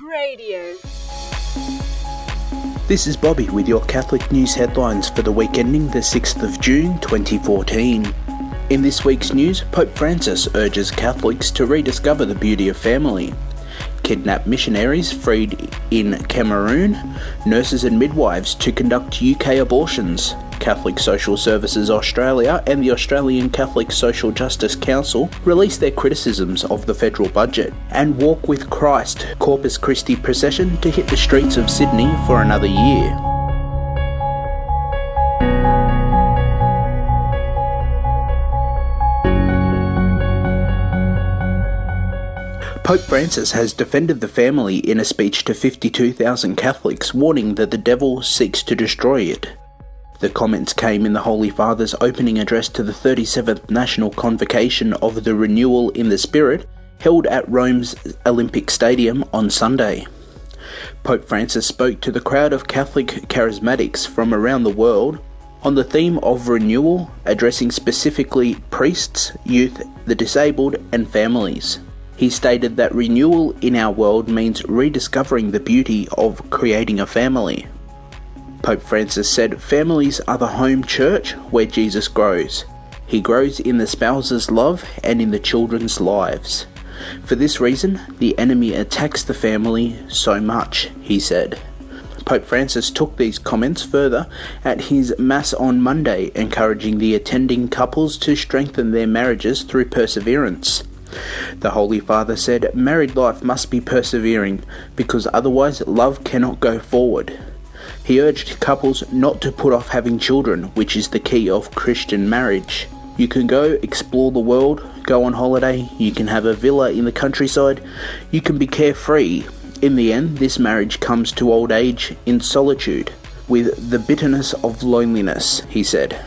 Radio. This is Bobby with your Catholic news headlines for the week ending the 6th of June 2014. In this week's news, Pope Francis urges Catholics to rediscover the beauty of family. Kidnapped missionaries freed in Cameroon, nurses and midwives to conduct UK abortions, Catholic Social Services Australia and the Australian Catholic Social Justice Council released their criticisms of the federal budget, and Walk with Christ Corpus Christi procession to hit the streets of Sydney for another year. Pope Francis has defended the family in a speech to 52,000 Catholics, warning that the devil seeks to destroy it. The comments came in the Holy Father's opening address to the 37th National Convocation of the Renewal in the Spirit, held at Rome's Olympic Stadium on Sunday. Pope Francis spoke to the crowd of Catholic charismatics from around the world on the theme of renewal, addressing specifically priests, youth, the disabled, and families. He stated that renewal in our world means rediscovering the beauty of creating a family. Pope Francis said, Families are the home church where Jesus grows. He grows in the spouse's love and in the children's lives. For this reason, the enemy attacks the family so much, he said. Pope Francis took these comments further at his Mass on Monday, encouraging the attending couples to strengthen their marriages through perseverance. The Holy Father said, Married life must be persevering, because otherwise love cannot go forward. He urged couples not to put off having children, which is the key of Christian marriage. You can go explore the world, go on holiday, you can have a villa in the countryside, you can be carefree. In the end, this marriage comes to old age in solitude, with the bitterness of loneliness, he said.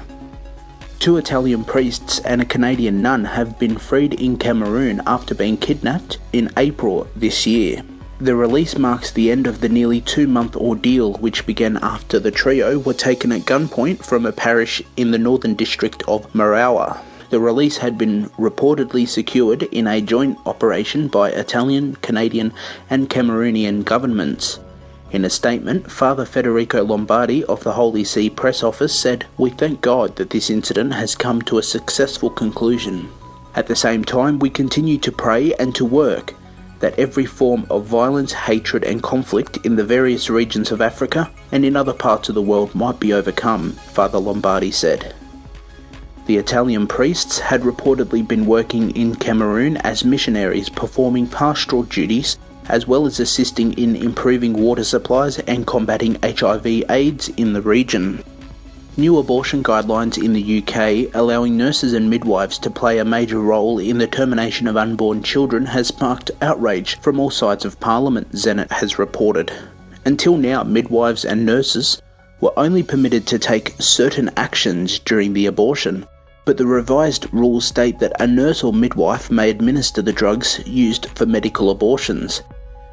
Two Italian priests and a Canadian nun have been freed in Cameroon after being kidnapped in April this year. The release marks the end of the nearly two month ordeal which began after the trio were taken at gunpoint from a parish in the northern district of Maroua. The release had been reportedly secured in a joint operation by Italian, Canadian, and Cameroonian governments. In a statement, Father Federico Lombardi of the Holy See Press Office said, We thank God that this incident has come to a successful conclusion. At the same time, we continue to pray and to work that every form of violence, hatred, and conflict in the various regions of Africa and in other parts of the world might be overcome, Father Lombardi said. The Italian priests had reportedly been working in Cameroon as missionaries performing pastoral duties as well as assisting in improving water supplies and combating HIV/AIDS in the region. New abortion guidelines in the UK allowing nurses and midwives to play a major role in the termination of unborn children has sparked outrage from all sides of Parliament, Zenit has reported. Until now, midwives and nurses were only permitted to take certain actions during the abortion, but the revised rules state that a nurse or midwife may administer the drugs used for medical abortions.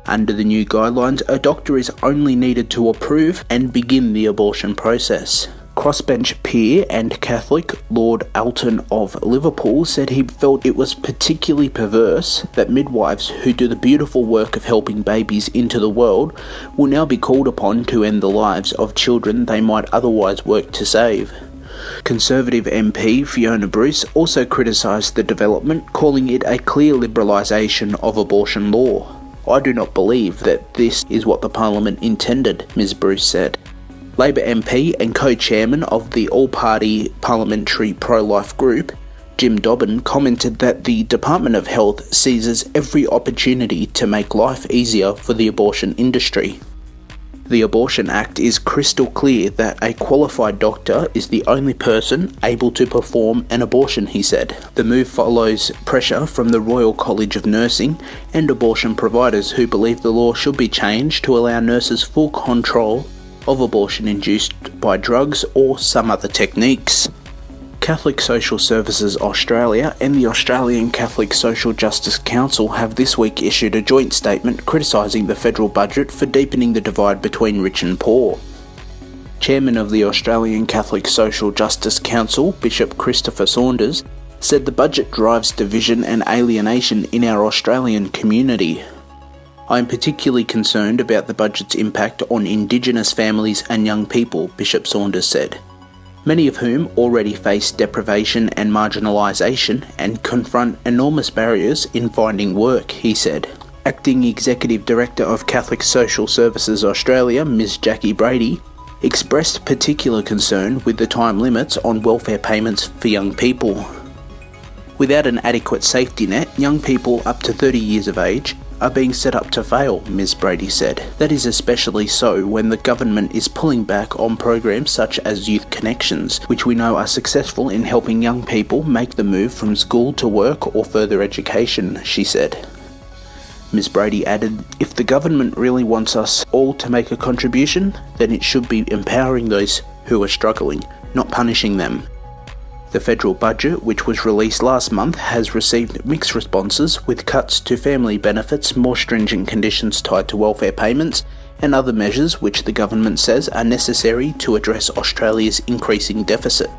Under the new guidelines, a doctor is only needed to approve and begin the abortion process. Crossbench peer and Catholic Lord Alton of Liverpool said he felt it was particularly perverse that midwives who do the beautiful work of helping babies into the world will now be called upon to end the lives of children they might otherwise work to save. Conservative MP Fiona Bruce also criticised the development, calling it a clear liberalisation of abortion law. I do not believe that this is what the Parliament intended, Ms Bruce said. Labor MP and co chairman of the all party parliamentary pro life group, Jim Dobbin, commented that the Department of Health seizes every opportunity to make life easier for the abortion industry. The Abortion Act is crystal clear that a qualified doctor is the only person able to perform an abortion, he said. The move follows pressure from the Royal College of Nursing and abortion providers who believe the law should be changed to allow nurses full control of abortion induced by drugs or some other techniques. Catholic Social Services Australia and the Australian Catholic Social Justice Council have this week issued a joint statement criticising the federal budget for deepening the divide between rich and poor. Chairman of the Australian Catholic Social Justice Council, Bishop Christopher Saunders, said the budget drives division and alienation in our Australian community. I am particularly concerned about the budget's impact on Indigenous families and young people, Bishop Saunders said, many of whom already face deprivation and marginalisation and confront enormous barriers in finding work, he said. Acting Executive Director of Catholic Social Services Australia, Ms. Jackie Brady, expressed particular concern with the time limits on welfare payments for young people. Without an adequate safety net, young people up to 30 years of age are being set up to fail, Ms. Brady said. That is especially so when the government is pulling back on programs such as Youth Connections, which we know are successful in helping young people make the move from school to work or further education, she said. Ms. Brady added, If the government really wants us all to make a contribution, then it should be empowering those who are struggling, not punishing them. The federal budget, which was released last month, has received mixed responses with cuts to family benefits, more stringent conditions tied to welfare payments, and other measures which the government says are necessary to address Australia's increasing deficit.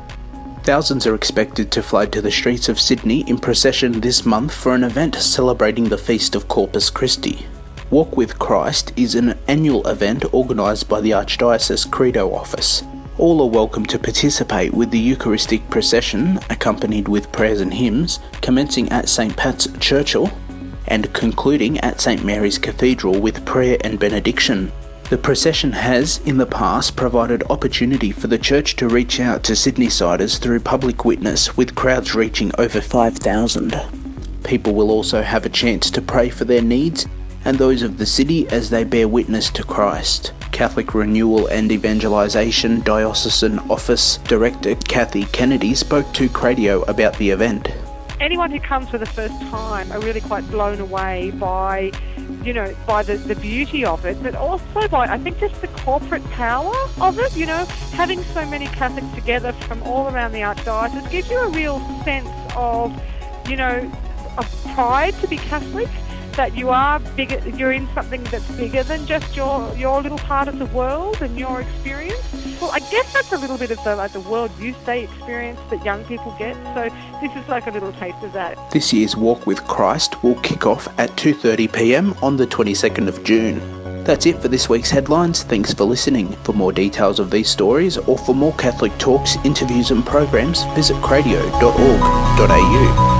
Thousands are expected to flood to the streets of Sydney in procession this month for an event celebrating the feast of Corpus Christi. Walk with Christ is an annual event organised by the Archdiocese Credo Office. All are welcome to participate with the Eucharistic procession, accompanied with prayers and hymns, commencing at St. Pat's Church Hill and concluding at St. Mary's Cathedral with prayer and benediction. The procession has, in the past, provided opportunity for the church to reach out to Sydneysiders through public witness, with crowds reaching over 5,000. People will also have a chance to pray for their needs and those of the city as they bear witness to Christ. Catholic Renewal and Evangelisation Diocesan Office Director Kathy Kennedy spoke to Cradio about the event. Anyone who comes for the first time are really quite blown away by, you know, by the, the beauty of it, but also by, I think, just the corporate power of it. You know, having so many Catholics together from all around the Archdiocese gives you a real sense of, you know, of pride to be Catholic that you are bigger, you're in something that's bigger than just your, your little part of the world and your experience. Well, I guess that's a little bit of the, like the World Youth Day experience that young people get. So this is like a little taste of that. This year's Walk with Christ will kick off at 2:30 p.m. on the 22nd of June. That's it for this week's headlines. Thanks for listening. For more details of these stories or for more Catholic talks, interviews and programs, visit cradio.org.au.